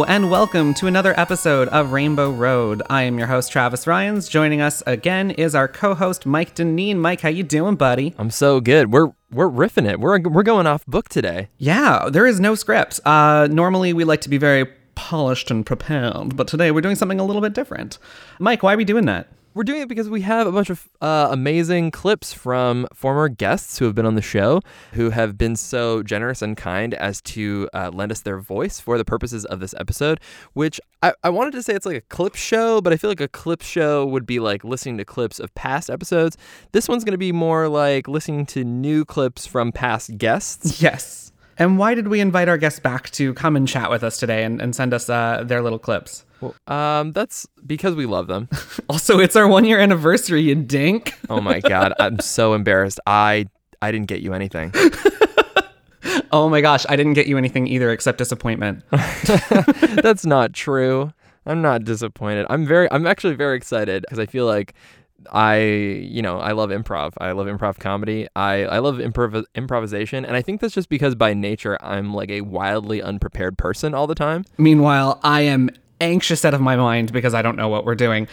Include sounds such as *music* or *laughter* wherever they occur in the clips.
Hello and welcome to another episode of Rainbow Road. I am your host Travis Ryans. Joining us again is our co-host Mike Deneen. Mike, how you doing, buddy? I'm so good. We're we're riffing it. We're we're going off book today. Yeah, there is no script. Uh, normally we like to be very polished and prepared, but today we're doing something a little bit different. Mike, why are we doing that? We're doing it because we have a bunch of uh, amazing clips from former guests who have been on the show, who have been so generous and kind as to uh, lend us their voice for the purposes of this episode. Which I, I wanted to say it's like a clip show, but I feel like a clip show would be like listening to clips of past episodes. This one's going to be more like listening to new clips from past guests. Yes. And why did we invite our guests back to come and chat with us today and, and send us uh, their little clips? Well, um, that's because we love them. *laughs* Also, it's our one year anniversary, you dink. Oh my god, I'm so embarrassed. I I didn't get you anything. *laughs* Oh my gosh, I didn't get you anything either except disappointment. *laughs* That's not true. I'm not disappointed. I'm very I'm actually very excited because I feel like I, you know, I love improv. I love improv comedy. I, I love improv- improvisation. And I think that's just because by nature, I'm like a wildly unprepared person all the time. Meanwhile, I am anxious out of my mind because I don't know what we're doing.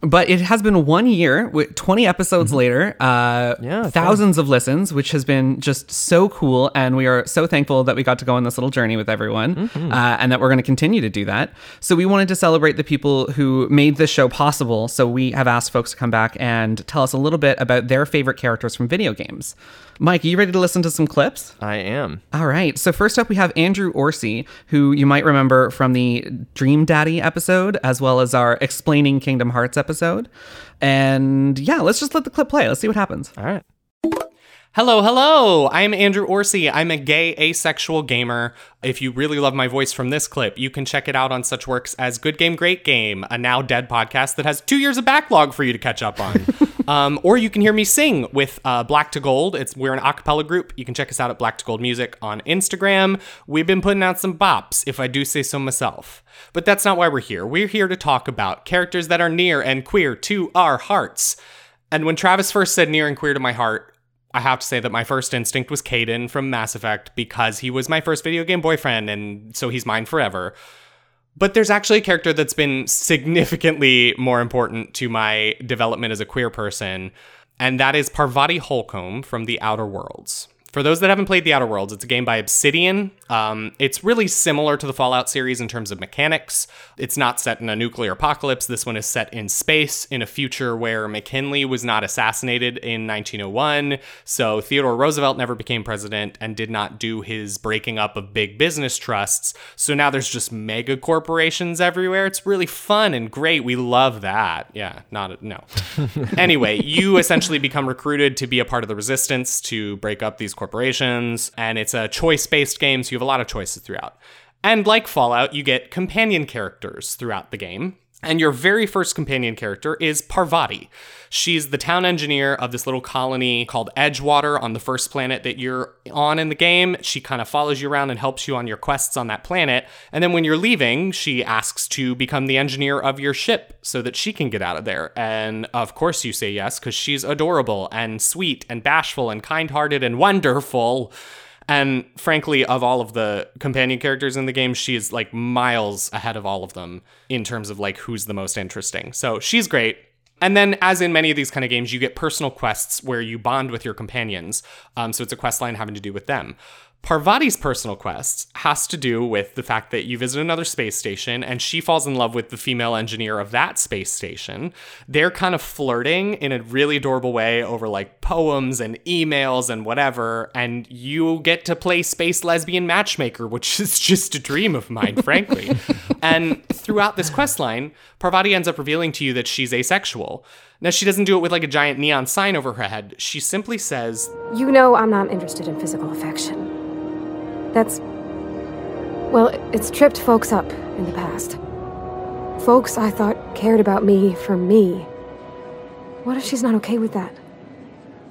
But it has been one year, with 20 episodes later, uh, Yeah, thousands of listens, which has been just so cool. And we are so thankful that we got to go on this little journey with everyone uh, and that we're going to continue to do that. So we wanted to celebrate the people who made this show possible. So we have asked folks to come back and tell us a little bit about their favorite characters from video games. Mike, are you ready to listen to some clips? I am. All right. So first up, we have Andrew Orsi, who you might remember from the Dream Daddy episode, as well as our Explaining Kingdom Hearts episode. And yeah, let's just let the clip play. Let's see what happens. All right. Hello, hello. I'm Andrew Orsi. I'm a gay asexual gamer. If you really love my voice from this clip, you can check it out on such works as Good Game, Great Game, a now dead podcast that has two years of backlog for you to catch up on. *laughs* um, or you can hear me sing with uh, Black to Gold. It's we're an a cappella group. You can check us out at Black to Gold Music on Instagram. We've been putting out some bops, if I do say so myself. But that's not why we're here. We're here to talk about characters that are near and queer to our hearts. And when Travis first said near and queer to my heart, I have to say that my first instinct was Kaidan from Mass Effect because he was my first video game boyfriend, and so he's mine forever. But there's actually a character that's been significantly more important to my development as a queer person, and that is Parvati Holcomb from The Outer Worlds. For those that haven't played The Outer Worlds, it's a game by Obsidian. Um, it's really similar to the Fallout series in terms of mechanics. It's not set in a nuclear apocalypse. This one is set in space in a future where McKinley was not assassinated in 1901. So Theodore Roosevelt never became president and did not do his breaking up of big business trusts. So now there's just mega corporations everywhere. It's really fun and great. We love that. Yeah, not no. *laughs* anyway, you essentially become recruited to be a part of the resistance to break up these corporations, and it's a choice based game, so you have a lot of choices throughout. And like Fallout, you get companion characters throughout the game. And your very first companion character is Parvati. She's the town engineer of this little colony called Edgewater on the first planet that you're on in the game. She kind of follows you around and helps you on your quests on that planet. And then when you're leaving, she asks to become the engineer of your ship so that she can get out of there. And of course, you say yes because she's adorable and sweet and bashful and kind hearted and wonderful. And frankly, of all of the companion characters in the game, she is like miles ahead of all of them in terms of like who's the most interesting. So she's great. And then, as in many of these kind of games, you get personal quests where you bond with your companions. Um, so it's a quest line having to do with them. Parvati's personal quest has to do with the fact that you visit another space station and she falls in love with the female engineer of that space station. They're kind of flirting in a really adorable way over like poems and emails and whatever. And you get to play space lesbian matchmaker, which *laughs* is just a dream of mine, *laughs* frankly. and throughout this quest line, Parvati ends up revealing to you that she's asexual. Now, she doesn't do it with like a giant neon sign over her head. She simply says, You know I'm not interested in physical affection. That's. Well, it's tripped folks up in the past. Folks I thought cared about me for me. What if she's not okay with that?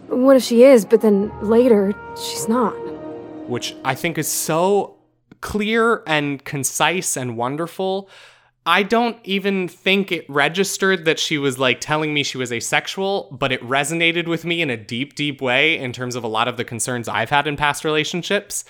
What if she is, but then later she's not? which I think is so clear and concise and wonderful. I don't even think it registered that she was like telling me she was asexual, but it resonated with me in a deep, deep way in terms of a lot of the concerns I've had in past relationships.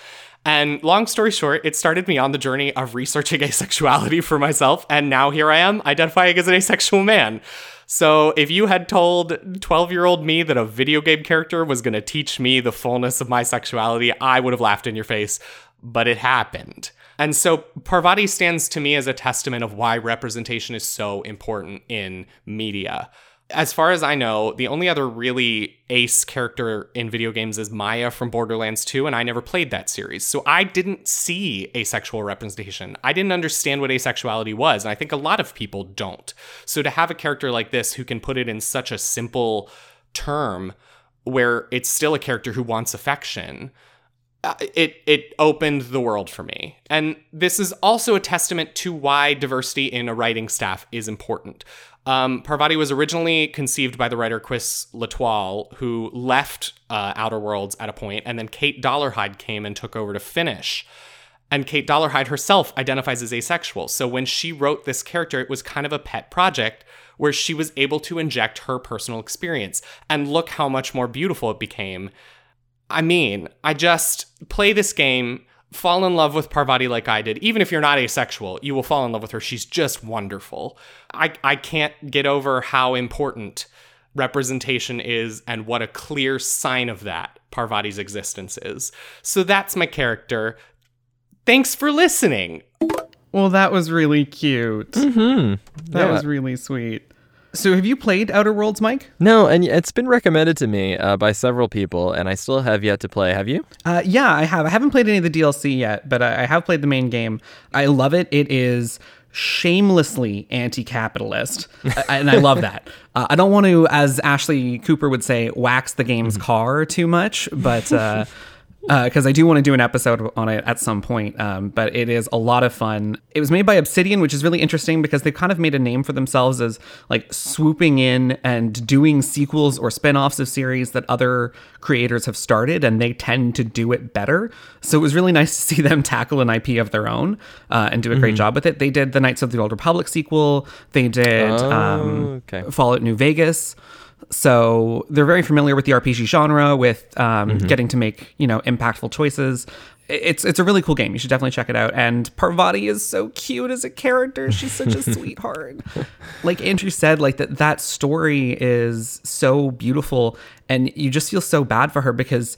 And long story short, it started me on the journey of researching *laughs* asexuality for myself. And now here I am identifying as an asexual man. So if you had told 12 year old me that a video game character was going to teach me the fullness of my sexuality, I would have laughed in your face. But it happened. And so Parvati stands to me as a testament of why representation is so important in media. As far as I know, the only other really ace character in video games is Maya from Borderlands 2, and I never played that series. So I didn't see asexual representation. I didn't understand what asexuality was, and I think a lot of people don't. So to have a character like this who can put it in such a simple term where it's still a character who wants affection uh, it it opened the world for me. And this is also a testament to why diversity in a writing staff is important. Um, Parvati was originally conceived by the writer Chris L'Etoile, who left uh, Outer Worlds at a point, and then Kate Dollarhide came and took over to finish. And Kate Dollarhide herself identifies as asexual. So when she wrote this character, it was kind of a pet project where she was able to inject her personal experience. And look how much more beautiful it became I mean, I just play this game, fall in love with Parvati like I did. Even if you're not asexual, you will fall in love with her. She's just wonderful. I, I can't get over how important representation is and what a clear sign of that Parvati's existence is. So that's my character. Thanks for listening. Well, that was really cute. Mm-hmm. That Yeah. was really sweet. So, have you played Outer Worlds, Mike? No, and it's been recommended to me uh, by several people, and I still have yet to play. Have you? Uh, yeah, I have. I haven't played any of the DLC yet, but I I have played the main game. I love it. It is shamelessly anti-capitalist, *laughs* and I love that. Uh, I don't want to, as Ashley Cooper would say, wax the game's car too much, but. Uh, *laughs* because I do want to do an episode on it at some point. Um, but it is a lot of fun. It was made by Obsidian, which is really interesting because they've kind of made a name for themselves as like swooping in and doing sequels or spin-offs of series that other creators have started, and they tend to do it better. So it was really nice to *laughs* see them tackle an IP of their own uh, and do a great job with it. They did the Knights of the Old Republic sequel. They did um, okay. Fallout New Vegas. So they're very familiar with the RPG genre, with um, getting to make you know impactful choices. It's it's a really cool game. You should definitely check it out. And Parvati is so cute as a character. She's such a *laughs* sweetheart. Like Andrew said, like that that story is so beautiful, and you just feel so bad for her because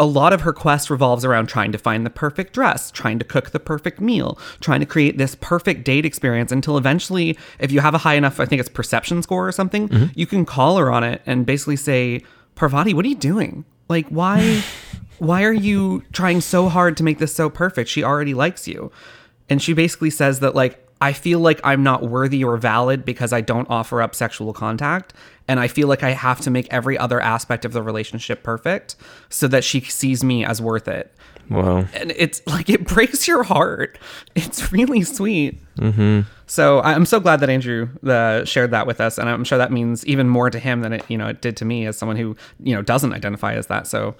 a lot of her quest revolves around trying to find the perfect dress, trying to cook the perfect meal, trying to create this perfect date experience until eventually, if you have a high enough, I think it's perception score or something, mm-hmm. you can call her on it and basically say, Parvati, what are you doing? Like, why, *laughs* why are you trying so hard to make this so perfect? She already likes you. And she basically says that, like, I feel like I'm not worthy or valid because I don't offer up sexual contact. And I feel like I have to make every other aspect of the relationship perfect so that she sees me as worth it. Wow. And it's like, it breaks your heart. It's really sweet. Mm-hmm. So I'm so glad that Andrew uh, shared that with us. And I'm sure that means even more to him than it, you know, it did to me as someone who, you know, doesn't identify as that. So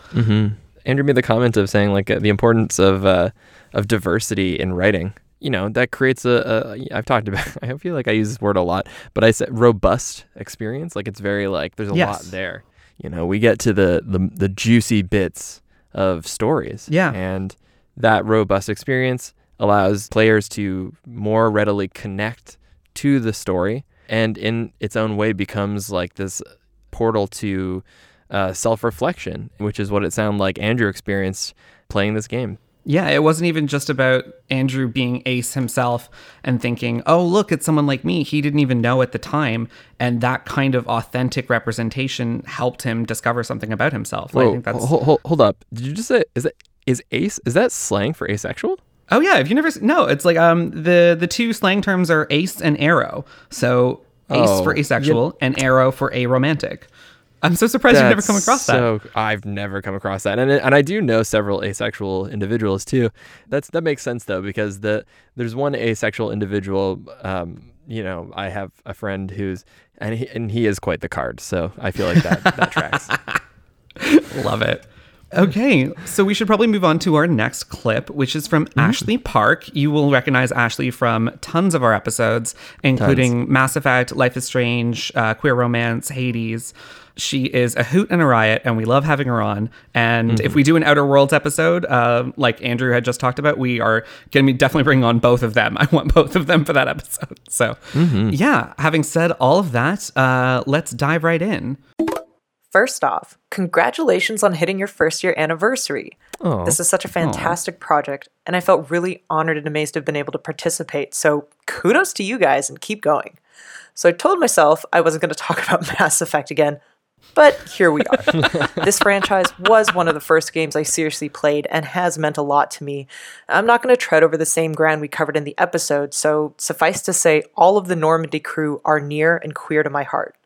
Andrew made the comment of saying like uh, the importance of uh, of diversity in writing. You know that creates a, a. I've talked about. *laughs* I feel like I use this word a lot, but I said robust experience. Like it's very like there's a Yes. lot there. You know, we get to the the the juicy bits of stories. Yeah. and that robust experience allows players to more readily connect to the story, and in its own way becomes like this portal to uh, self-reflection, which is what it sounded like Andrew experienced playing this game. Yeah, it wasn't even just about Andrew being ace himself and thinking, oh, look, it's someone like me. He didn't even know at the time. And that kind of authentic representation helped him discover something about himself. I think that's. hold, hold, hold up. Did you just say is that is ace? Is that slang for asexual? Oh yeah, if you never no, it's like um the the two slang terms are ace and arrow. So ace Oh, for asexual and arrow for aromantic. I'm so surprised you've never come across that. so, I've never come across that, and and I do know several asexual individuals too. That's that makes sense though because the there's one asexual individual. Um, you know, I have a friend who's and he and he is quite the card. So I feel like that that tracks. *laughs* Love it. Okay, so we should probably move on to our next clip, which is from Ashley Park. You will recognize Ashley from tons of our episodes, including Mass Effect, Life is Strange, uh, Queer Romance, Hades. She is a hoot and a riot, and we love having her on. And if we do an Outer Worlds episode, uh, like Andrew had just talked about, we are going to be definitely bringing on both of them. *laughs* I want both of them for that episode. So, yeah, having said all of that, uh, let's dive right in. First off, congratulations on hitting your first year anniversary. Oh. This is such a fantastic project, and I felt really honored and amazed to have been able to participate. So, kudos to you guys and keep going. So, I told myself I wasn't going to talk *laughs* about Mass Effect again, but here we are. *laughs* this franchise was one of the first games I seriously played and has meant a lot to me. I'm not going to tread over the same ground we covered in the episode, so suffice to say, all of the Normandy crew are near and queer to my heart.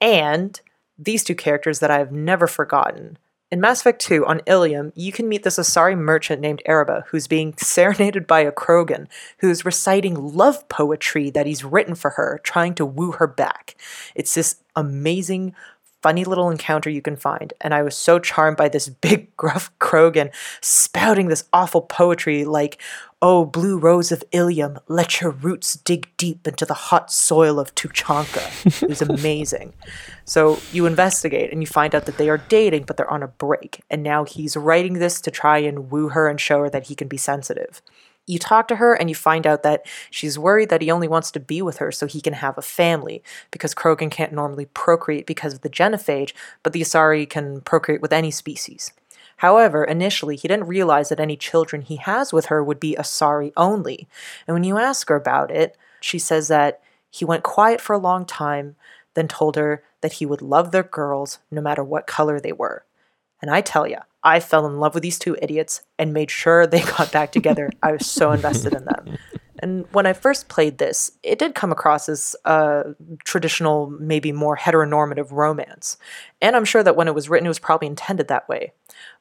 And these two characters that I have never forgotten. In Mass Effect 2 on Ilium, you can meet this Asari merchant named Ereba who's being *laughs* serenaded by a Krogan who's reciting love poetry that he's written for her, trying to woo her back. It's this amazing, funny little encounter you can find, and I was so charmed by this *laughs* big, gruff Krogan spouting this awful poetry like, Oh, blue rose of Ilium, let your roots dig deep into the hot soil of Tuchanka. It was amazing. *laughs* So you investigate and you find out that they are dating, but they're on a break. And now he's writing this to try and woo her and show her that he can be sensitive. You talk to her and you find out that she's worried that he only wants to be with her so he can have a family because Krogan can't normally procreate because of the genophage, but the Asari can procreate with any species. However, initially, he didn't realize that any children he has with her would be Asari only. And when you ask her about it, she says that he went quiet for a long time, then told her that he would love their girls no matter what color they were. And I tell ya, I fell in love with these two idiots and made sure they got back together. I was so invested in them. *laughs* And when I first played this, it did come across as a traditional, maybe more heteronormative romance. And I'm sure that when it was written, it was probably intended that way.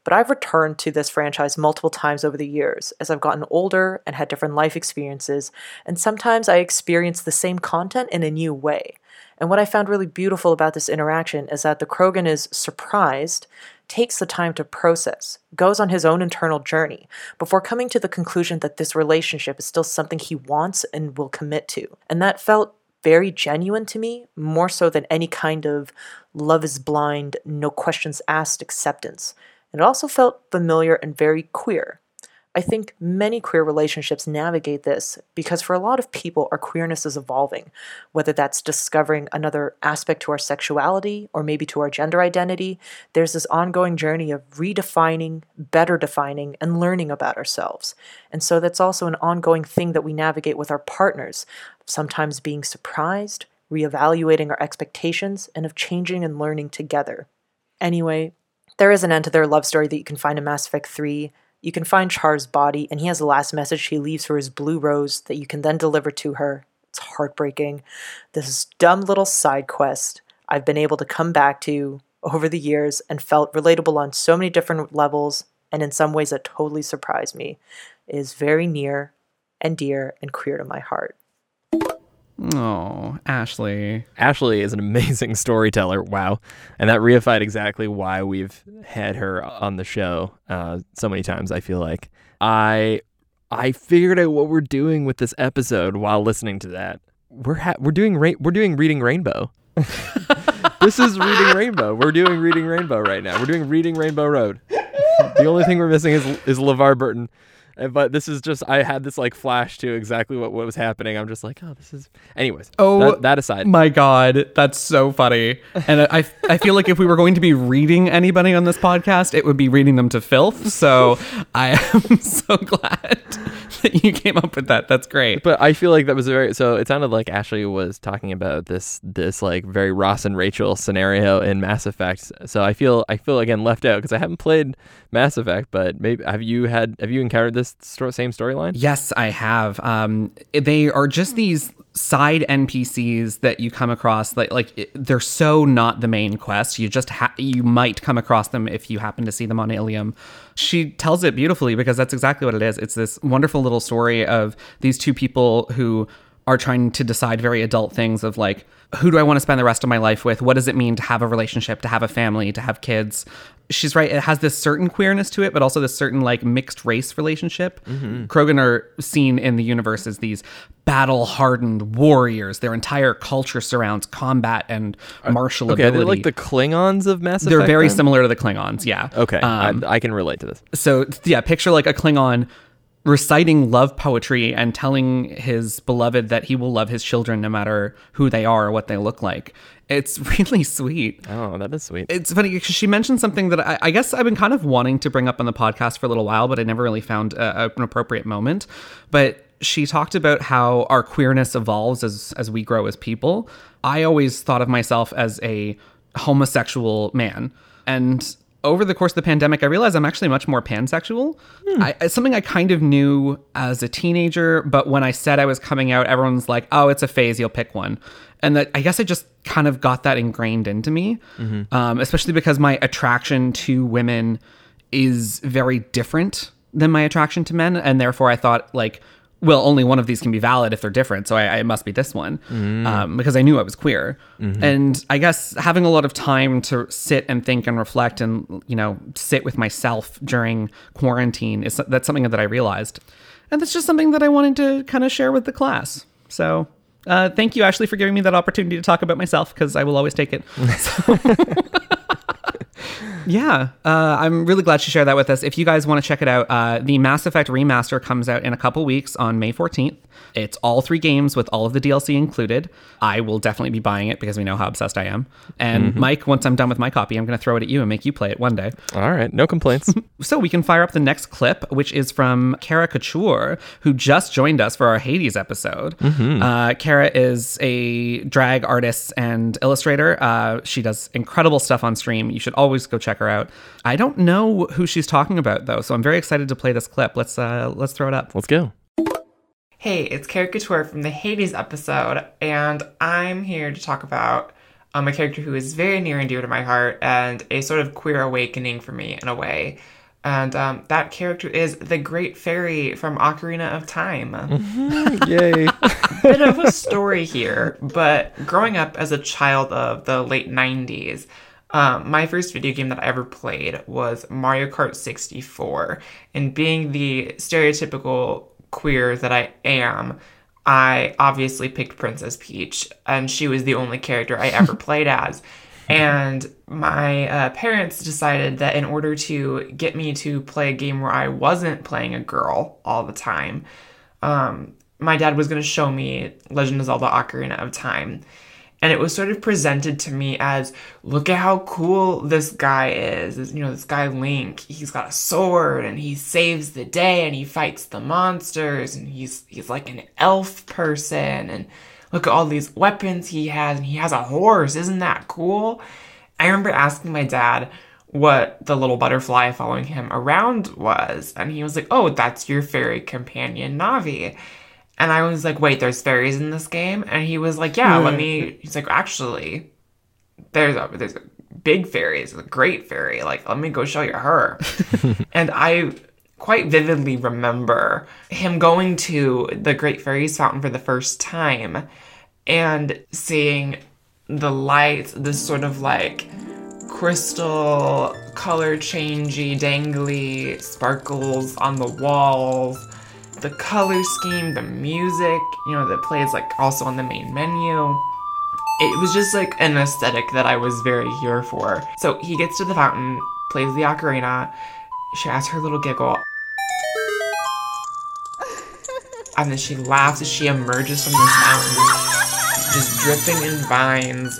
But I've returned to this franchise multiple times over the years as I've gotten older and had different life experiences, and sometimes I experience the same content in a new way. And what I found really beautiful about this interaction is that the Krogan is surprised, takes the time to process, goes on his own internal journey before coming to the conclusion that this relationship is still something he wants and will commit to. And that felt very genuine to me, more so than any kind of love is blind, no questions asked acceptance. It also felt familiar and very queer. I think many queer relationships navigate this because for a lot of people, our queerness is evolving, whether that's discovering another aspect to our sexuality or maybe to our gender identity. There's this ongoing journey of redefining, better defining, and learning about ourselves. And so that's also an ongoing thing that we navigate with our partners, sometimes being surprised, reevaluating our expectations, and of changing and learning together. Anyway, there is an end to their love story that you can find in Mass Effect 3. You can find Charr's body, and he has a last message he leaves for his blue rose that you can then deliver to her. It's heartbreaking. This dumb little side quest I've been able to come back to over the years and felt relatable on so many different levels, and in some ways that totally surprised me. It is very near and dear and queer to my heart. Oh, Ashley. Ashley is an amazing *laughs* storyteller. Wow. And that reified exactly why we've had her on the show uh, so many times, I feel like. I I figured out what we're doing with this episode while listening to that. We're ha- we're doing ra- we're doing reading rainbow. *laughs* this is reading rainbow. We're doing reading rainbow right now. We're doing reading Rainbow Road. the only thing we're missing is is LeVar Burton. But this is just I had this like flash to exactly what, what was happening. I'm just like, oh, this is. Anyways, Oh, that, that aside, My God, that's so funny. And I, I feel like if we were going to be reading anybody on this podcast, it would be reading them to filth. So I am *laughs* so glad that you came up with that. That's great. But I feel like that was a very so it sounded like Ashley was talking about this this like very Ross and Rachel scenario in Mass Effect. So I feel I feel again left out because I haven't played Mass Effect, but maybe have you had have you encountered this sto- same storyline? Yes, I have. Um, they are just these side NPCs that you come across. Like, like they're so not the main quest. You just ha- you might come across them if you happen to see them on Ilium. She tells it beautifully because that's exactly what it is. It's this wonderful little story of these two people who are trying to decide very adult things of like who do I want to spend the rest of my life with? What does it mean to have a relationship, to have a family, to have kids? She's right. It has this certain queerness to it, but also this certain like mixed race relationship. Mm-hmm. Krogan are seen in the universe as these battle hardened warriors. Their entire culture surrounds combat and martial okay, ability. Are they like the Klingons of Mass Effect. They're very then? similar to the Klingons. Yeah. Okay, Um, I, I can relate to this. so yeah, picture like a Klingon reciting love poetry and telling his beloved that he will love his children no matter who they are or what they look like. It's *laughs* really sweet. Oh, that is sweet. It's funny because she mentioned something that I, I guess I've been kind of wanting to bring up on the podcast for a little while, but I never really found uh, a, an appropriate moment. But she talked about how our queerness evolves as as we grow as people. I always thought of myself as a homosexual man, and over the course of the pandemic, I realized I'm actually much more pansexual. I, it's something I kind of knew as a teenager, but when I said I was coming out, everyone's like, "Oh, it's a phase. You'll pick one." And that I guess I just kind of got that ingrained into me, um, especially because my attraction to women is very different than my attraction to men, and therefore I thought like, well, only one of these can be valid if they're different, so I, I must be this one um, because I knew I was queer. And I guess having a lot of time to sit and think and reflect and you know sit with myself during quarantine is that's something that I realized, and that's just something that I wanted to kind of share with the class. So. Uh, thank you, Ashley, for giving me that opportunity to talk about myself because I will always take it. *laughs* *laughs* Yeah, uh, I'm really glad she shared that with us. If you guys want to check it out, uh, the Mass Effect remaster comes out in a couple weeks on May 14th. It's all three games with all of the DLC included. I will definitely be buying it because we know how obsessed I am. And Mike, once I'm done with my copy, I'm going to throw it at you and make you play it one day. All right, no complaints. *laughs* So we can fire up the next clip, which is from Kara Couture, who just joined us for our Hades episode. Uh, Kara is a drag artist and illustrator. Uh, she does incredible stuff on stream. You should always go check her out. I don't know who she's talking about though, so I'm very excited to play this clip. Let's uh, let's throw it up. Let's go. Hey, it's Caricature from the Hades episode, and I'm here to talk about um, a character who is very near and dear to my heart and a sort of queer awakening for me in a way. And um, that character is the Great Fairy from Ocarina of Time. *laughs* Yay. *laughs* Bit of a story here, but growing up as a child of the late 90s, um, my first video game that I ever played was Mario Kart 64. And being the stereotypical queer that I am, I obviously picked Princess Peach, and she was the only character I ever *laughs* played as. And my uh, parents decided that in order to get me to play a game where I wasn't playing a girl all the time, um, my dad was going to show me Legend of Zelda Ocarina of Time. And it was sort of presented to me as look at how cool this guy is. You know, this guy Link, he's got a sword and he saves the day and he fights the monsters and he's he's like an elf person and look at all these weapons he has and he has a horse. Isn't that cool? I remember asking my dad what the little butterfly following him around was, and he was like, "Oh, that's your fairy companion Navi." And I was like, "Wait, there's fairies in this game?" And he was like, "Yeah, let hmm. me." He's like, "Actually, there's a there's a big fairy, it's a great fairy. Like, let me go show you her." *laughs* and I quite vividly remember him going to the Great Fairies Fountain for the first time and seeing the lights, this sort of like crystal, color changey, dangly sparkles on the walls, the color scheme, the music, you know, that plays like also on the main menu. It was just like an aesthetic that I was very here for. So he gets to the fountain, plays the ocarina, she has her little giggle. *laughs* And then she laughs as she emerges from this mountain, just dripping in vines,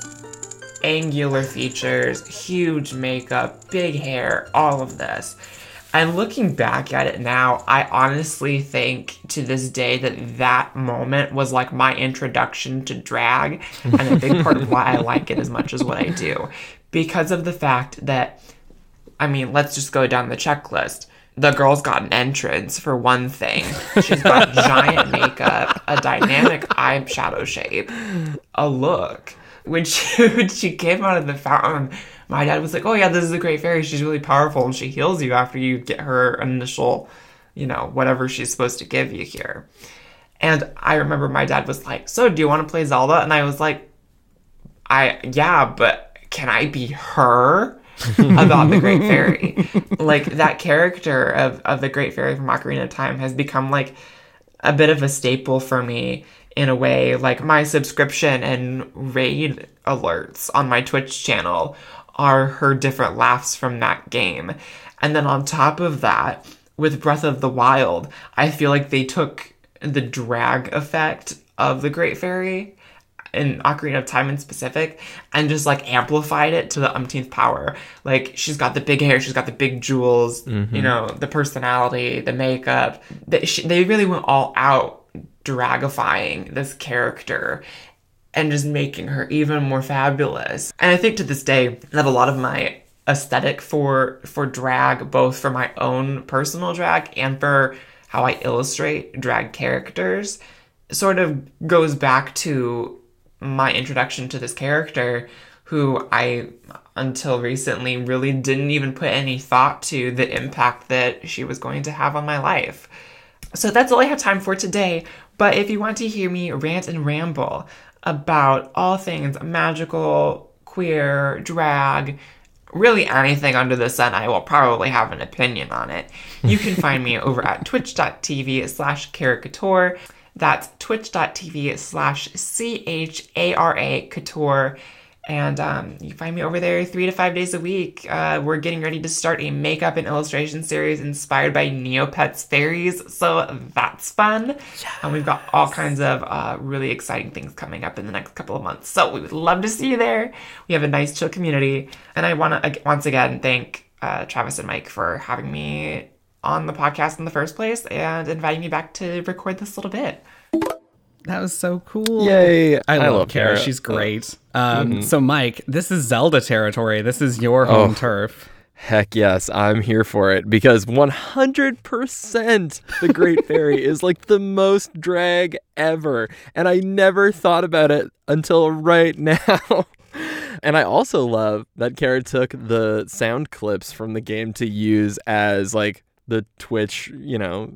angular features, huge makeup, big hair, all of this. And looking back at it now, I honestly think to this day that that moment was like my introduction to drag and a big part of why I like it as much as what I do. Because of the fact that, I mean, let's just go down the checklist. The girl's got an entrance for one thing. She's got *laughs* giant makeup, a dynamic eyeshadow shape, a look. When she *laughs* when she came out of the fountain, my dad was like, "Oh yeah, this is a great fairy. She's really powerful, and she heals you after you get her initial, you know, whatever she's supposed to give you here." And I remember my dad was like, "So, do you want to play Zelda?" And I was like, "I yeah, but can I be her?" about the Great Fairy. *laughs* like that character of, of the Great Fairy from Ocarina of Time has become like a bit of a staple for me in a way. Like my subscription and raid alerts on my Twitch channel are her different laughs from that game. And then on top of that, with Breath of the Wild, I feel like they took the drag effect of the Great Fairy in Ocarina of Time in specific and just like amplified it to the umpteenth power. Like she's got the big hair, she's got the big jewels, mm-hmm. you know, the personality, the makeup. They, she, they really went all out dragifying this character and just making her even more fabulous. And I think to this day that a lot of my aesthetic for for drag both for my own personal drag and for how I illustrate drag characters sort of goes back to my introduction to this character who I until recently really didn't even put any thought to the impact that she was going to have on my life. So that's all I have time for today. But if you want to hear me rant and ramble about all things magical, queer, drag, really anything under the sun, I will probably have an opinion on it. You can *laughs* find me over at twitch.tv slash caricature. That's twitch.tv slash C H A R A couture. And um, you find me over there three to five days a week. Uh, we're getting ready to start a makeup and illustration series inspired by Neopets fairies. So that's fun. Yes. And we've got all kinds of uh, really exciting things coming up in the next couple of months. So we would love to see you there. We have a nice, chill community. And I want to, once again, thank uh, Travis and Mike for having me on the podcast in the first place and inviting me back to record this little bit. That was so cool. Yay. I, I love, love Kara. Kara. She's great. Um, mm-hmm. So, Mike, this is Zelda territory. This is your home oh, turf. Heck yes, I'm here for it because 100% The Great *laughs* Fairy is like the most drag ever. And I never thought about it until right *laughs* now. and I also love that Kara took the sound clips from the game to use as like the Twitch, you know,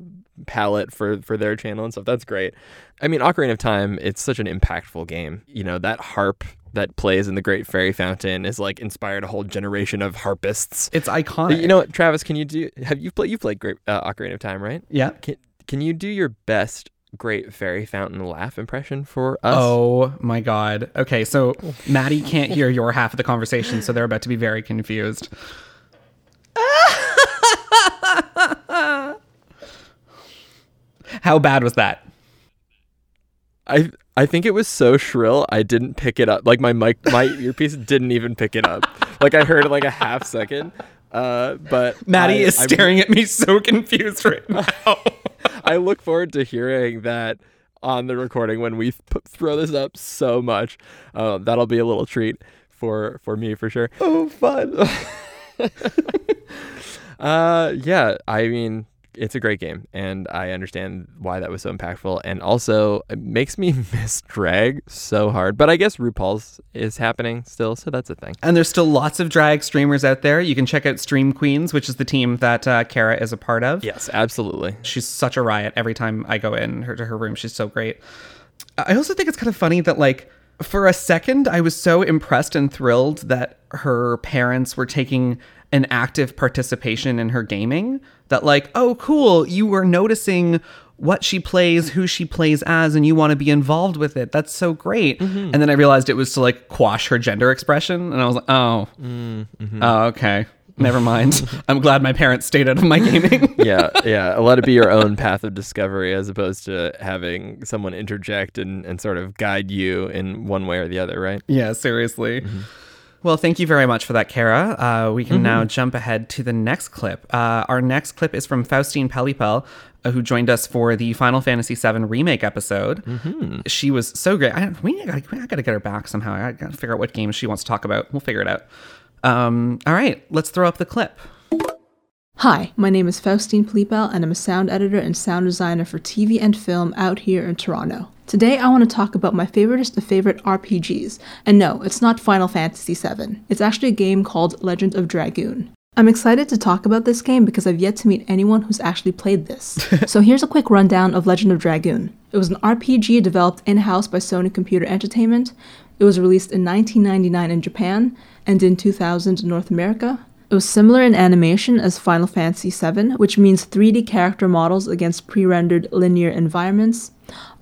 palette for for their channel and stuff. That's great. I mean, Ocarina of Time, it's such an impactful game. You know, that harp that plays in the Great Fairy Fountain is like inspired a whole generation of harpists. It's iconic. You know what, Travis? Can you do? Have you played? You played Great uh, Ocarina of Time, right? Yeah. Can Can you do your best Great Fairy Fountain laugh impression for us? Oh my God. Okay, so Maddie can't hear your half of the conversation, so they're about to be very confused. *laughs* How bad was that? I I think it was so shrill I didn't pick it up. Like my mic my earpiece *laughs* didn't even pick it up. Like I heard like a half second. Uh, but Maddie I, is staring I'm, at me so confused right now. *laughs* I look forward to hearing that on the recording when we th- throw this up so much. Uh, that'll be a little treat for for me for sure. Oh, fun. *laughs* uh, yeah. I mean, it's a great game, and I understand why that was so impactful. And also, it makes me *laughs* miss drag so hard. But I guess RuPaul's is happening still, so that's a thing. And there's still lots of drag streamers out there. You can check out Stream Queens, which is the team that uh, Kara is a part of. Yes, absolutely. She's such a riot every time I go in her to her room. She's so great. I also think it's kind of funny that like for a second I was so impressed and thrilled that her parents were taking an active participation in her gaming that like oh cool you were noticing what she plays who she plays as and you want to be involved with it. That's so great. Mm-hmm. and then i realized it was to like quash her gender expression and i was like oh. Mm-hmm. oh okay. Never mind. *laughs* I'm glad my parents stayed out of my gaming. *laughs* Yeah yeah. *laughs* Let it be your own path of discovery as opposed to having someone interject and, and sort of guide you in one way or the other right? Yeah seriously. Mm-hmm. Well, thank you very much for that, Kara. Uh, we can mm-hmm. now jump ahead to the next clip. Uh, our next clip is from Faustine Pelipel, uh, who joined us for the Final Fantasy VII remake episode. Mm-hmm. She was so great. I, we, gotta, I gotta get her back somehow. I gotta figure out what game she wants to talk about. We'll figure it out. Um, all right, let's throw up the clip. Hi, my name is Faustine Pelipel, and I'm a sound editor and sound designer for TV and film out here in Toronto. Today, I want to talk about my favoriteest of favorite RPGs. And no, it's not Final Fantasy VII. It's actually a game called Legend of Dragoon. I'm excited to talk about this game because I've yet to meet anyone who's actually played this. *laughs* so here's a quick rundown of Legend of Dragoon. It was an RPG developed in house by Sony Computer Entertainment. It was released in 1999 in Japan, and in 2000 in North America. It was similar in animation as Final Fantasy VII, which means 3D character models against pre rendered linear environments,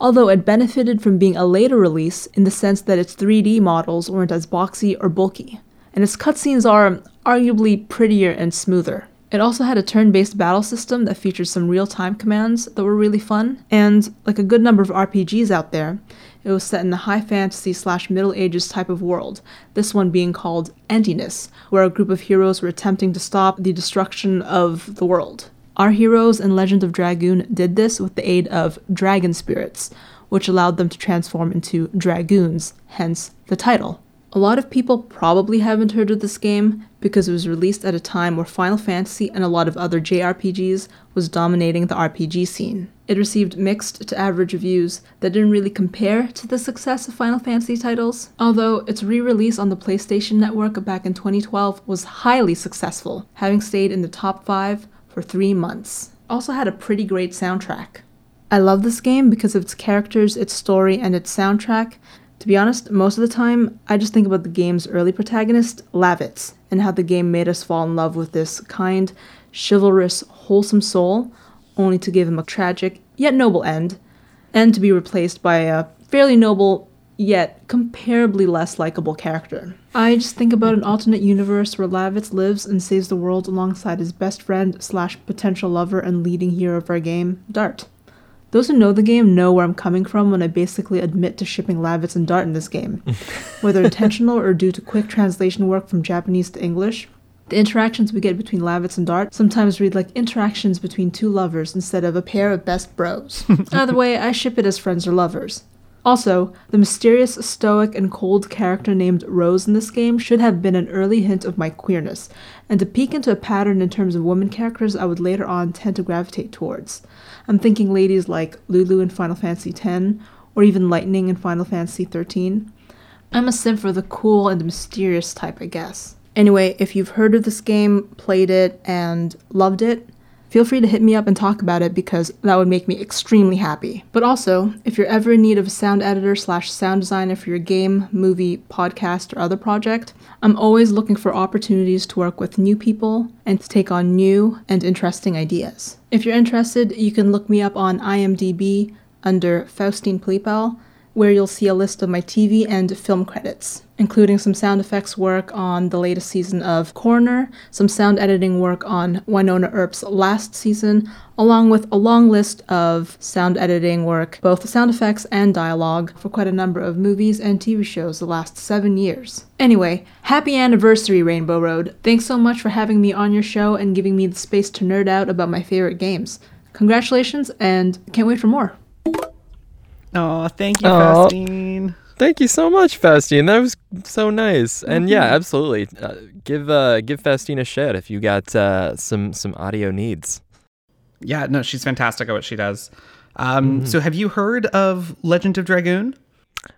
although it benefited from being a later release in the sense that its 3D models weren't as boxy or bulky, and its cutscenes are arguably prettier and smoother. It also had a turn based battle system that featured some real time commands that were really fun, and like a good number of RPGs out there, it was set in the high fantasy slash Middle Ages type of world, this one being called Endiness, where a group of heroes were attempting to stop the destruction of the world. Our heroes in Legend of Dragoon did this with the aid of dragon spirits, which allowed them to transform into dragoons, hence the title. A lot of people probably haven't heard of this game because it was released at a time where Final Fantasy and a lot of other JRPGs was dominating the RPG scene. It received mixed to average reviews that didn't really compare to the success of Final Fantasy titles, although its re release on the PlayStation Network back in 2012 was highly successful, having stayed in the top 5 for 3 months. Also had a pretty great soundtrack. I love this game because of its characters, its story, and its soundtrack, to be honest, most of the time, I just think about the game's early protagonist, Lavitz, and how the game made us fall in love with this kind, chivalrous, wholesome soul, only to give him a tragic, yet noble end, and to be replaced by a fairly noble, yet comparably less likable character. I just think about an alternate universe where Lavitz lives and saves the world alongside his best friend slash potential lover and leading hero of our game, Dart. Those who know the game know where I'm coming from when I basically admit to shipping Lavitz and Dart in this game. *laughs* Whether intentional or due to quick translation work from Japanese to English, the interactions we get between Lavitz and Dart sometimes read like interactions between two lovers instead of a pair of best bros. *laughs* Either way, I ship it as friends or lovers. Also, the mysterious, stoic, and cold character named Rose in this game should have been an early hint of my queerness, and a peek into a pattern in terms of women characters I would later on tend to gravitate towards. I'm thinking ladies like Lulu in Final Fantasy X, or even Lightning in Final Fantasy XIII. I'm a sim for the cool and mysterious type, I guess. Anyway, if you've heard of this game, played it, and loved it, feel free to hit me up and talk about it because that would make me extremely happy. But also, if you're ever in need of a sound editor slash sound designer for your game, movie, podcast, or other project, I'm always looking for opportunities to work with new people and to take on new and interesting ideas. If you're interested, you can look me up on IMDb under Faustine Pelipel where you'll see a list of my TV and film credits, including some sound effects work on the latest season of Coroner, some sound editing work on Wynonna Earp's last season, along with a long list of sound editing work, both sound effects and dialogue, for quite a number of movies and TV shows the last seven years. Anyway, happy anniversary, Rainbow Road. Thanks so much for having me on your show and giving me the space to nerd out about my favorite games. Congratulations, and can't wait for more. Oh, thank you, Faustine. Thank you so much, Faustine. That was so nice. And yeah, mm-hmm. absolutely. Uh, give uh, give Faustine a shout if you got uh, some some audio needs. Yeah, no, she's fantastic at what she does. Um, mm. So, have you heard of Legend of Dragoon?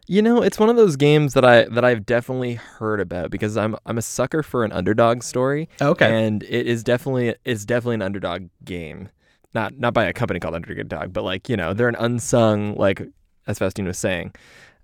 You know, it's one of those games that I that I've definitely heard about because I'm I'm a sucker for an underdog story. Okay, and it is definitely it's definitely an underdog game. Not not by a company called Underdog, but like you know they're an unsung like as Faustine was saying.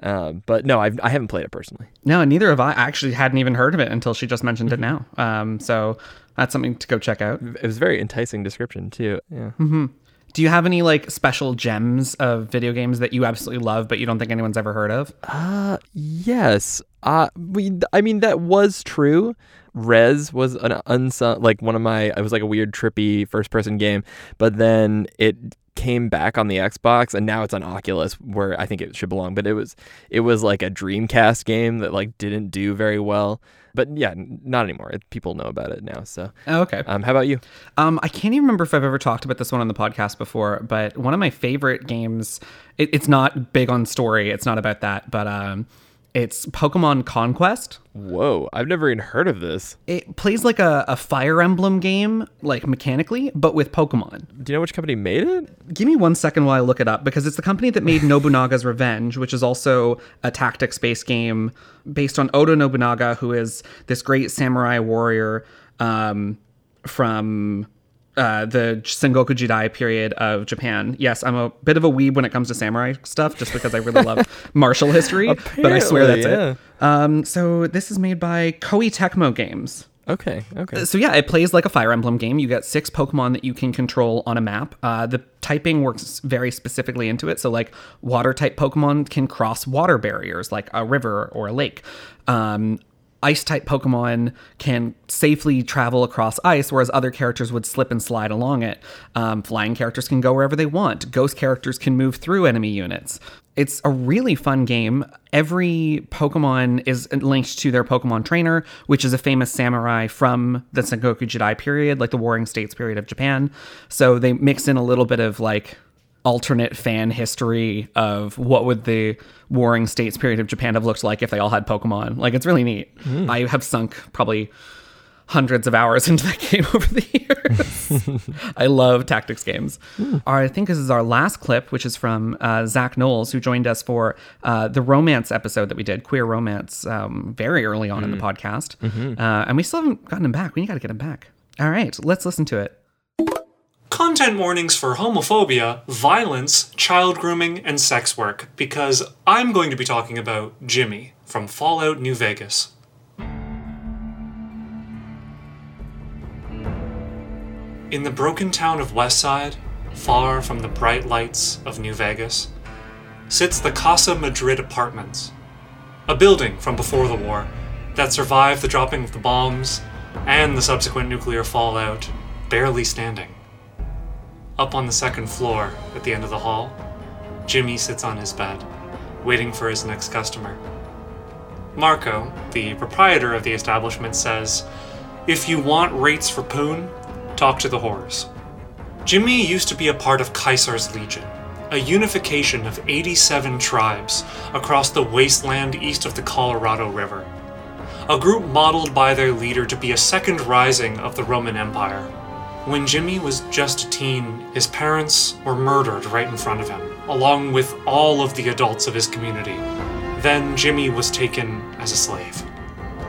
Um, but no, I've, I haven't played it personally. No, neither have I. I actually hadn't even heard of it until she just mentioned it now. Um, so that's something to go check out. It was a very enticing description too. Yeah. Mm-hmm. Do you have any like special gems of video games that you absolutely love, but you don't think anyone's ever heard of? Uh, yes. Uh, we. I mean, that was true. Rez was an unsung, like one of my. It was like a weird, trippy first-person game, but then it came back on the Xbox and now it's on Oculus where I think it should belong. But it was it was like a Dreamcast game that like didn't do very well. But yeah, not anymore. People know about it now. So oh, okay. Um, how about you? Um, I can't even remember if I've ever talked about this one on the podcast before. But one of my favorite games. It, it's not big on story. It's not about that. But um, it's Pokemon Conquest. Whoa, I've never even heard of this. It plays like a, a Fire Emblem game, like mechanically, but with Pokemon. Do you know which company made it? Give me one second while I look it up because it's the company that made Nobunaga's Revenge, which is also a tactics based game based on Oda Nobunaga, who is this great samurai warrior um, from uh, the Sengoku Jidai period of Japan. Yes, I'm a bit of a weeb when it comes to samurai stuff, just because I really love *laughs* martial history. but I swear that's yeah. it. Um, so this is made by Koei Tecmo Games. Okay, okay. So yeah, it plays like a Fire Emblem game. You get six Pokemon that you can control on a map. Uh, the typing works very specifically into it. So like water type Pokemon can cross water barriers, like a river or a lake. Um, ice type Pokemon can safely travel across ice, whereas other characters would slip and slide along it. Um, flying characters can go wherever they want. Ghost characters can move through enemy units. It's a really fun game. Every Pokemon is linked to their Pokemon trainer, which is a famous samurai from the Sengoku Jidai period, like the Warring States period of Japan. So they mix in a little bit of like alternate fan history of what would the warring states period of japan have looked like if they all had pokemon. Like it's really neat. I have sunk probably hundreds of hours *laughs* into that game over the years. *laughs* I love tactics games. Our, i think this is our last clip which is from uh, zach knowles who joined us for uh, the romance episode that we did queer romance um, very early on in the podcast. Uh, and we still haven't gotten him back. We got to get him back. All right let's listen to it Content warnings for homophobia, violence, child grooming, and sex work, because I'm going to be talking about Jimmy from Fallout New Vegas. In the broken town of Westside, far from the bright lights of New Vegas, sits the Casa Madrid Apartments, a building from before the war that survived the dropping of the bombs and the subsequent nuclear fallout, barely standing. Up on the second floor, at the end of the hall, Jimmy sits on his bed, waiting for his next customer. Marco, the proprietor of the establishment, says, If you want rates for Poon, talk to the whores. Jimmy used to be a part of Caesar's Legion, a unification of 87 tribes across the wasteland east of the Colorado River. A group modeled by their leader to be a second rising of the Roman Empire. When Jimmy was just a teen, his parents were murdered right in front of him, along with all of the adults of his community. Then Jimmy was taken as a slave.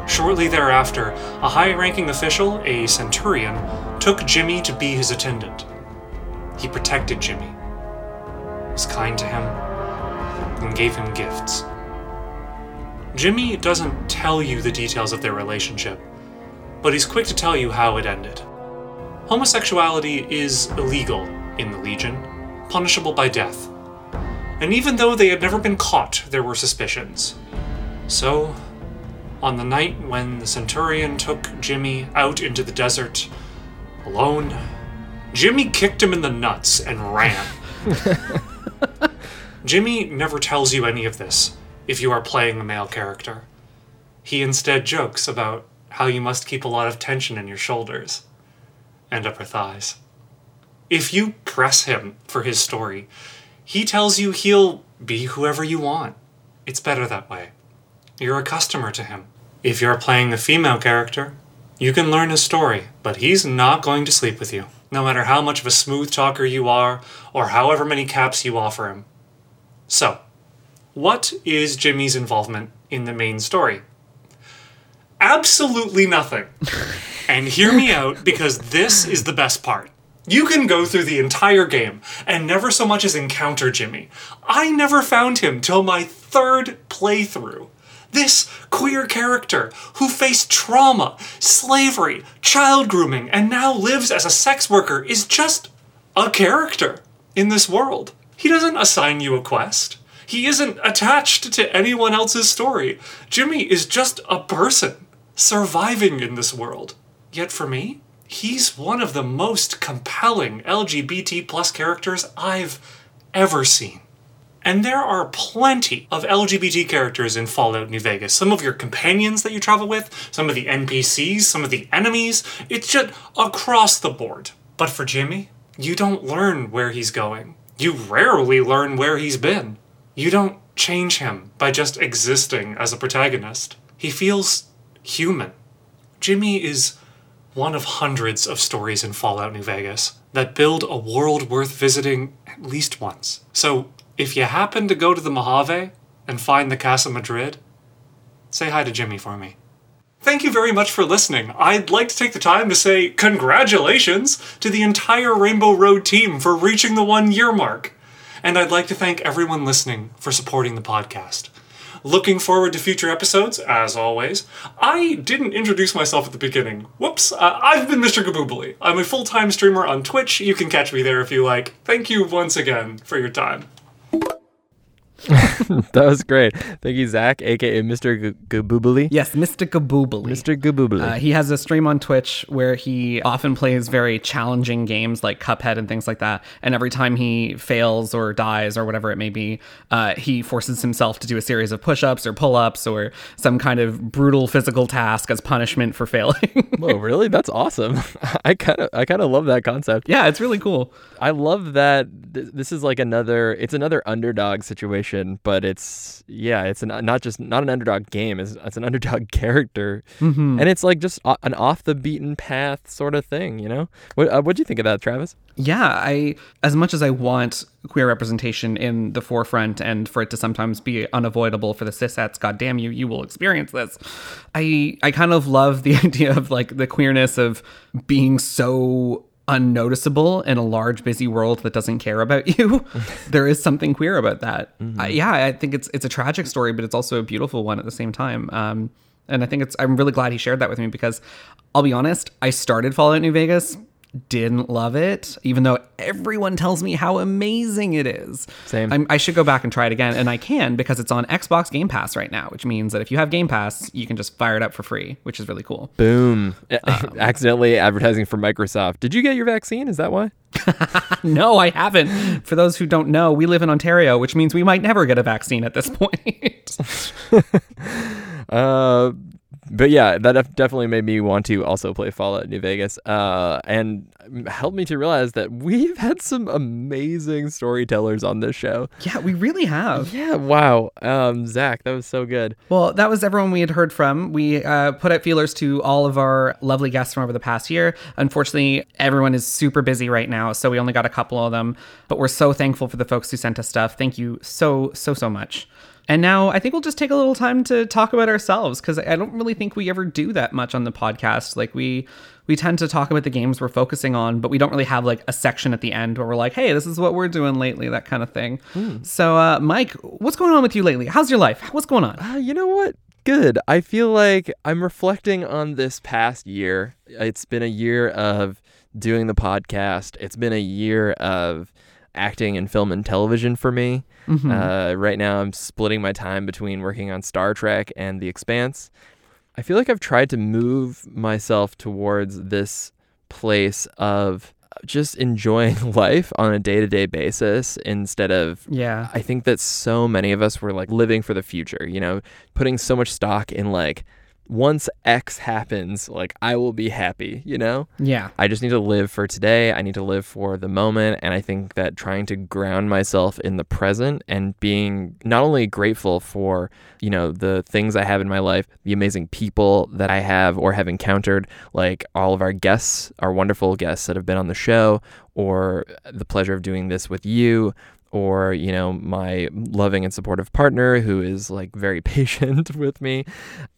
Shortly thereafter, a high ranking official, a centurion, took Jimmy to be his attendant. He protected Jimmy, was kind to him, and gave him gifts. Jimmy doesn't tell you the details of their relationship, but he's quick to tell you how it ended. Homosexuality is illegal in the Legion, punishable by death. And even though they had never been caught, there were suspicions. So, on the night when the Centurion took Jimmy out into the desert, alone, Jimmy kicked him in the nuts and ran. *laughs* Jimmy never tells you any of this if you are playing a male character. He instead jokes about how you must keep a lot of tension in your shoulders and upper thighs. If you press him for his story, he tells you he'll be whoever you want. It's better that way. You're a customer to him. If you're playing a female character, you can learn his story, but he's not going to sleep with you, no matter how much of a smooth talker you are or however many caps you offer him. So, what is Jimmy's involvement in the main story? Absolutely nothing. *laughs* And hear me out because this is the best part. You can go through the entire game and never so much as encounter Jimmy. I never found him till my third playthrough. This queer character who faced trauma, slavery, child grooming, and now lives as a sex worker is just a character in this world. He doesn't assign you a quest. He isn't attached to anyone else's story. Jimmy is just a person surviving in this world. Yet for me, he's one of the most compelling LGBT plus characters I've ever seen. And there are plenty of LGBT characters in Fallout New Vegas. Some of your companions that you travel with, some of the NPCs, some of the enemies. It's just across the board. But for Jimmy, you don't learn where he's going. You rarely learn where he's been. You don't change him by just existing as a protagonist. He feels human. Jimmy is one of hundreds of stories in Fallout New Vegas that build a world worth visiting at least once. So, if you happen to go to the Mojave and find the Casa Madrid, say hi to Jimmy for me. Thank you very much for listening. I'd like to take the time to say congratulations to the entire Rainbow Road team for reaching the one year mark. And I'd like to thank everyone listening for supporting the podcast. Looking forward to future episodes, as always. I didn't introduce myself at the beginning. Whoops. Uh, I've been Mr. Gaboobly. I'm a full time streamer on Twitch. You can catch me there if you like. Thank you once again for your time. *laughs* that was great. Thank you, Zach, aka Mr. Gaboobly. Yes, Mr. Gaboobly. Mr. Gaboobly. Uh, he has a stream on Twitch where he often plays very challenging games like Cuphead and things like that. And every time he fails or dies or whatever it may be, uh, he forces himself to do a series of push ups or pull ups or some kind of brutal physical task as punishment for failing. *laughs* Whoa, really? That's awesome. *laughs* I kind of I kind of love that concept. Yeah, it's really cool. I love that th- this is like another it's another underdog situation but it's yeah, it's an, not just not an underdog game. It's, it's an underdog *laughs* character, mm-hmm. and it's like just an off the beaten path sort of thing. You know, what uh, what do you think of that, Travis? Yeah, I as much as I want queer representation in the forefront and for it to sometimes be unavoidable for the cisets, god damn you, you will experience this. I I kind of love the *laughs* idea of like the queerness of being so unnoticeable in a large busy world that doesn't care about you *laughs* there is something queer about that mm-hmm. uh, yeah i think it's it's a tragic story but it's also a beautiful one at the same time um, and i think it's i'm really glad he shared that with me because i'll be honest i started fallout new vegas didn't love it, even though everyone tells me how amazing it is. Same. I'm, i should go back and try it again, and I can because it's on Xbox Game Pass right now, which means that if you have Game Pass, you can just fire it up for free, which is really cool. Boom! Um, *laughs* Accidentally advertising for Microsoft. Did you get your vaccine? Is that why? *laughs* no, I haven't. For those who don't know, we live in Ontario, which means we might never get a vaccine at this point. *laughs* uh, but yeah, that definitely made me want to also play Fallout New Vegas, uh, and helped me to realize that we've had some amazing storytellers on this show. Yeah, we really have. Yeah, wow, um, Zach, that was so good. Well, that was everyone we had heard from. We uh, put out feelers to all of our lovely guests from over the past year. Unfortunately, everyone is super busy right now, so we only got a couple of them. But we're so thankful for the folks who sent us stuff. Thank you so so so much. And now I think we'll just take a little time to talk about ourselves because I don't really think we ever do that much on the podcast. Like we we tend to talk about the games we're focusing on, but we don't really have like a section at the end where we're like, "Hey, this is what we're doing lately," that kind of thing. Mm. So, uh, Mike, what's going on with you lately? How's your life? What's going on? Uh, you know what? Good. I feel like I'm reflecting on this past year. It's been a year of doing the podcast. It's been a year of acting and film and television for me. Mm-hmm. Uh, right now, I'm splitting my time between working on Star Trek and The Expanse. I feel like I've tried to move myself towards this place of just enjoying *laughs* life on a day-to-day basis instead of yeah i think that so many of us were like living for the future you know putting so much stock in like once X happens, like I will be happy, you know? Yeah. I just need to live for today. I need to live for the moment. And I think that trying to ground myself in the present and being not only grateful for, you know, the things I have in my life, the amazing people that I have or have encountered, like all of our guests, our wonderful guests that have been on the show, or the pleasure of doing this with you, or you know my loving and supportive partner who is like very *laughs* patient with me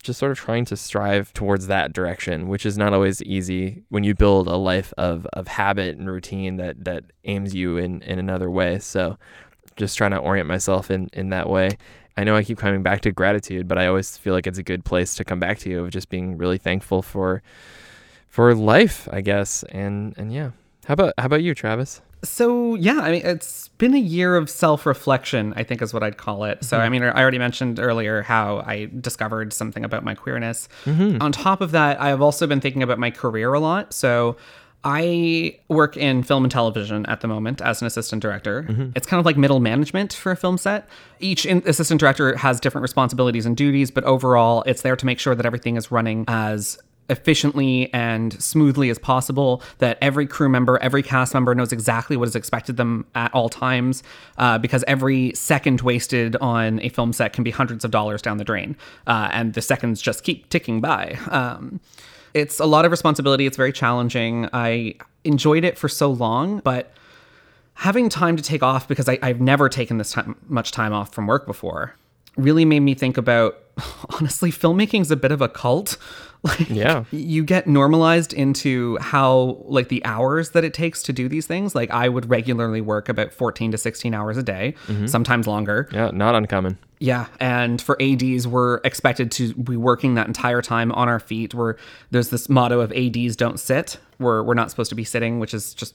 just sort of trying to strive towards that direction which is not always easy when you build a life of of habit and routine that that aims you in in another way so just trying to orient myself in in that way I know I keep coming back to gratitude, but I always feel like it's a good place to come back to you of just being really thankful for for life, I guess. And and yeah. How about how about you, Travis? So yeah, I mean, it's been a year of self-reflection. I think is what I'd call it. So mm-hmm. I mean, I already mentioned earlier how I discovered something about my queerness. Mm-hmm. On top of that, I have also been thinking about my career a lot. So I work in film and television at the moment as an assistant director. Mm-hmm. It's kind of like middle management for a film set. Each in- assistant director has different responsibilities and duties, but overall, it's there to make sure that everything is running as efficiently and smoothly as possible, that every crew member, every cast member knows exactly what is expected them at all times, uh, because every second wasted on a film set can be hundreds of dollars down the drain, uh, and the seconds just keep ticking by. Um, it's a lot of responsibility. It's very challenging. I enjoyed it for so long, but having time to take off because I, have never taken this time, much time off from work before really made me think about *laughs* honestly, filmmaking is a bit of a cult. *laughs* Like, Yeah. you get normalized into how like the hours that it takes to do these things. Like I would regularly work about 14 to 16 hours a day, sometimes longer. Yeah, not uncommon. Yeah, and for ADs, we're expected to be working that entire time on our feet. Where there's this motto of ADs don't sit. We're we're not supposed to be sitting, which is just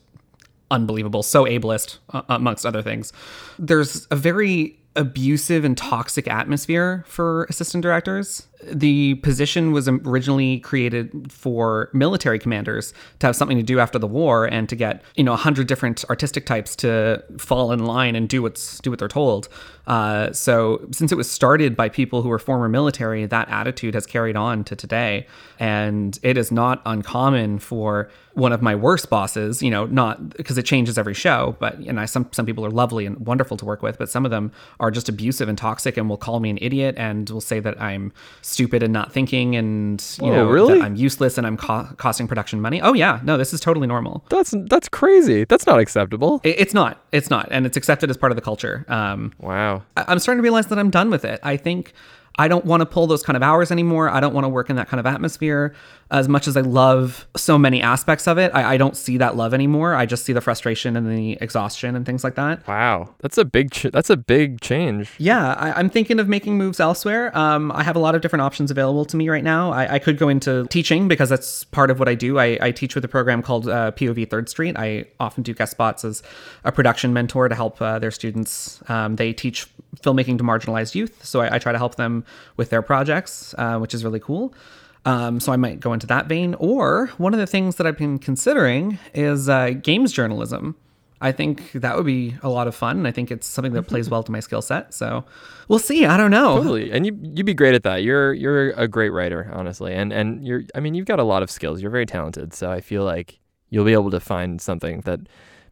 unbelievable. So ableist, uh, amongst other things. There's a very abusive and toxic atmosphere for assistant directors. The position was originally created for military commanders to have something to do after the war and to get you know a hundred different artistic types to fall in line and do what's do what they're told. Uh, so since it was started by people who were former military, that attitude has carried on to today, and it is not uncommon for one of my worst bosses. You know, not because it changes every show, but and I some some people are lovely and wonderful to work with, but some of them are just abusive and toxic and will call me an idiot and will say that I'm stupid and not thinking and you Oh, know really? that I'm useless and I'm co- costing production money. Oh yeah, no, this is totally normal. That's that's crazy. That's not acceptable. It- It's not. It's not, and it's accepted as part of the culture. Um, Wow. I- I'm starting to realize that I'm done with it. I think I don't want to pull those kind of hours anymore. I don't want to work in that kind of atmosphere. As much as I love so many aspects of it, I, I don't see that love anymore. I just see the frustration and the exhaustion and things like that. Wow. That's a big ch- that's a big change. Yeah, I, I'm thinking of making moves elsewhere. Um, I have a lot of different options available to me right now. I, I could go into teaching because that's part of what I do. I, I teach with a program called uh, POV Third Street. I often do guest spots as a production mentor to help uh, their students. Um, they teach filmmaking to marginalized youth, so I, I try to help them with their projects, uh, which is really cool. Um, so I might go into that vein. Or one of the things that I've been considering is uh, games journalism. I think that would be a lot of fun. and I think it's something that plays well to my skill set. So we'll see. I don't know. Totally. And you you'd be great at that. You're you're a great writer, honestly. And and you're I mean, you've got a lot of skills. You're very talented. So I feel like you'll be able to find something that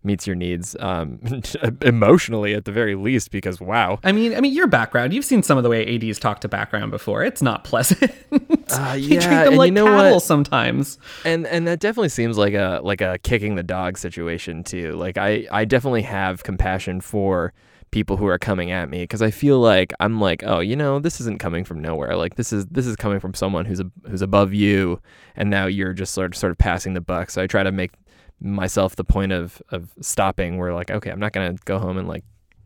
meets your needs um *laughs* emotionally at the very least because wow. I mean, I mean, your background. You've seen some of the way ADs talk to background before. It's not pleasant. *laughs* Uh, they yeah, treat them and you like know cattle what? sometimes. And and that definitely seems like a like a kicking the dog situation too. Like I I definitely have compassion for people who are coming at me because I feel like I'm like, oh, you know, this isn't coming from nowhere. Like this is this is coming from someone who's a, who's above you, and now you're just sort of sort of passing the buck. So I try to make myself the point of of stopping. Where like, okay, I'm not gonna go home and like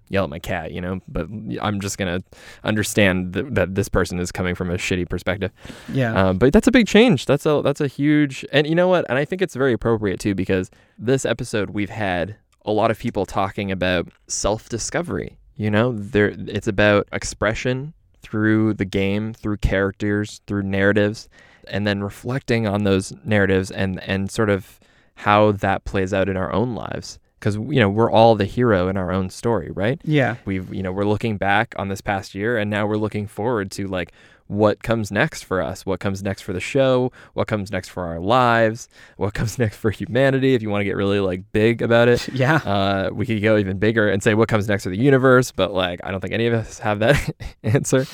yell at my cat, you know, but I'm just gonna understand th- that this person is coming from a shitty perspective. Yeah. Um, but that's a big change. That's a that's a huge, and you know what? And I think it's very appropriate too because this episode we've had a lot of people talking about self discovery. You know, there it's about expression through the game, through characters, through narratives, and then reflecting on those narratives and and sort of how that plays out in our own lives. Because you know we're all the hero in our own story, right? yeah. we've you know we're looking back on this past year and now we're looking forward to like what comes next for us what comes next for the show what comes next for our lives what comes *laughs* next for humanity. If you want to get really like big about it *laughs* Yeah. uh, we could go even bigger and say what comes next for the universe but like i don't think any of us have that *laughs* answer.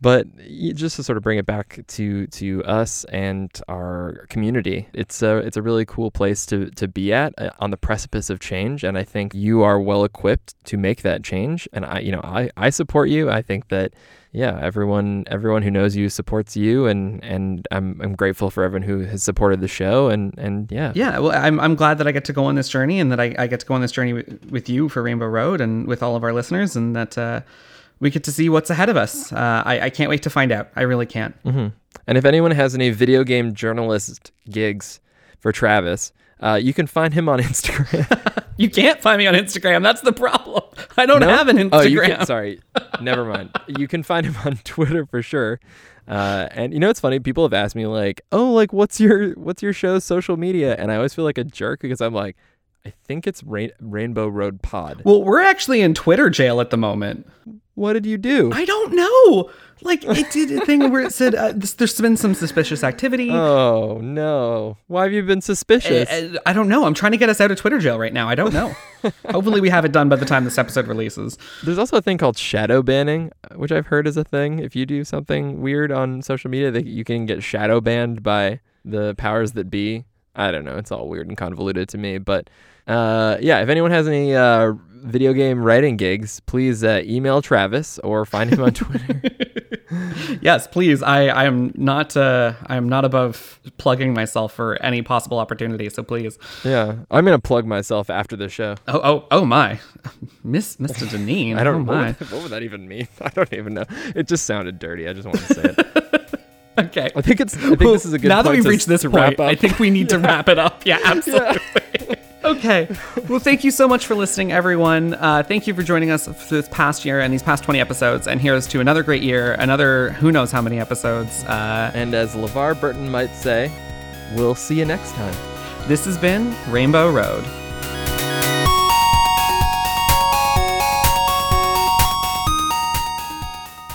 But just to sort of bring it back to to us and our community it's a it's a really cool place to to be at uh, on the precipice of change and i think you are well equipped to make that change and i you know i i support you. I think that yeah everyone everyone who knows you supports you and and i'm i'm grateful for everyone who has supported the show and and yeah Yeah, well, I'm, I'm glad that I get to go on this journey and that I, I get to go on this journey with, with you for Rainbow Road and with all of our listeners and that uh, we get to see what's ahead of us. Uh, I, I can't wait to find out. I really can't. hmm And if anyone has any video game journalist gigs for Travis, uh, you can find him on *laughs* Instagram. *laughs* You can't find me on Instagram. That's the problem. I don't No? have an Instagram. Oh, you can, sorry. *laughs* Never mind. You can find him on Twitter for sure. Uh, and you know it's funny? People have asked me like, "Oh, like what's your what's your show's social media?" And I always feel like a jerk because I'm like, I think it's Rain- Rainbow Road Pod. Well, we're actually in Twitter jail at the moment. What did you do? I don't know. Like it did a thing where it said uh, this, there's been some suspicious activity. oh no! Why have you been suspicious? Uh, I don't know. I'm trying to get us out of Twitter jail right now. I don't know. *laughs* Hopefully, we have it done by the time this episode releases. There's also a thing called shadow banning, which I've heard is a thing. If you do something weird on social media, that you can get shadow banned by the powers that be. I don't know. It's all weird and convoluted to me, but uh, yeah. If anyone has any uh, video game writing gigs, please uh, email Travis or find him on *laughs* Twitter. *laughs* yes, please. I, I am not uh, I am not above plugging myself for any possible opportunity. So please. Yeah, I'm gonna plug myself after the show. Oh oh oh my, *laughs* Miss Mr. Deneen. I don't. Oh what, would, what would that even mean? I don't even know. It just sounded dirty. I just want to say it. Okay. I think it's. I think this is a good. now that point we've to- reached this to point, wrap up. I think we need to *laughs* wrap it up. *laughs* Yeah, absolutely. okay. Well, thank you so much for listening, everyone. Uh, thank you for joining us for this past year and these past 20 episodes. And here's to another great year, another who knows how many episodes. Uh, And as LeVar Burton might say, we'll see you next time. this has been Rainbow Road.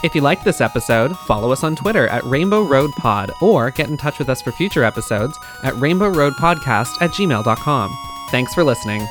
If you liked this episode, follow us on Twitter at Rainbow Road Pod or get in touch with us for future episodes at Rainbow Road Podcast at gmail.com. Thanks for listening.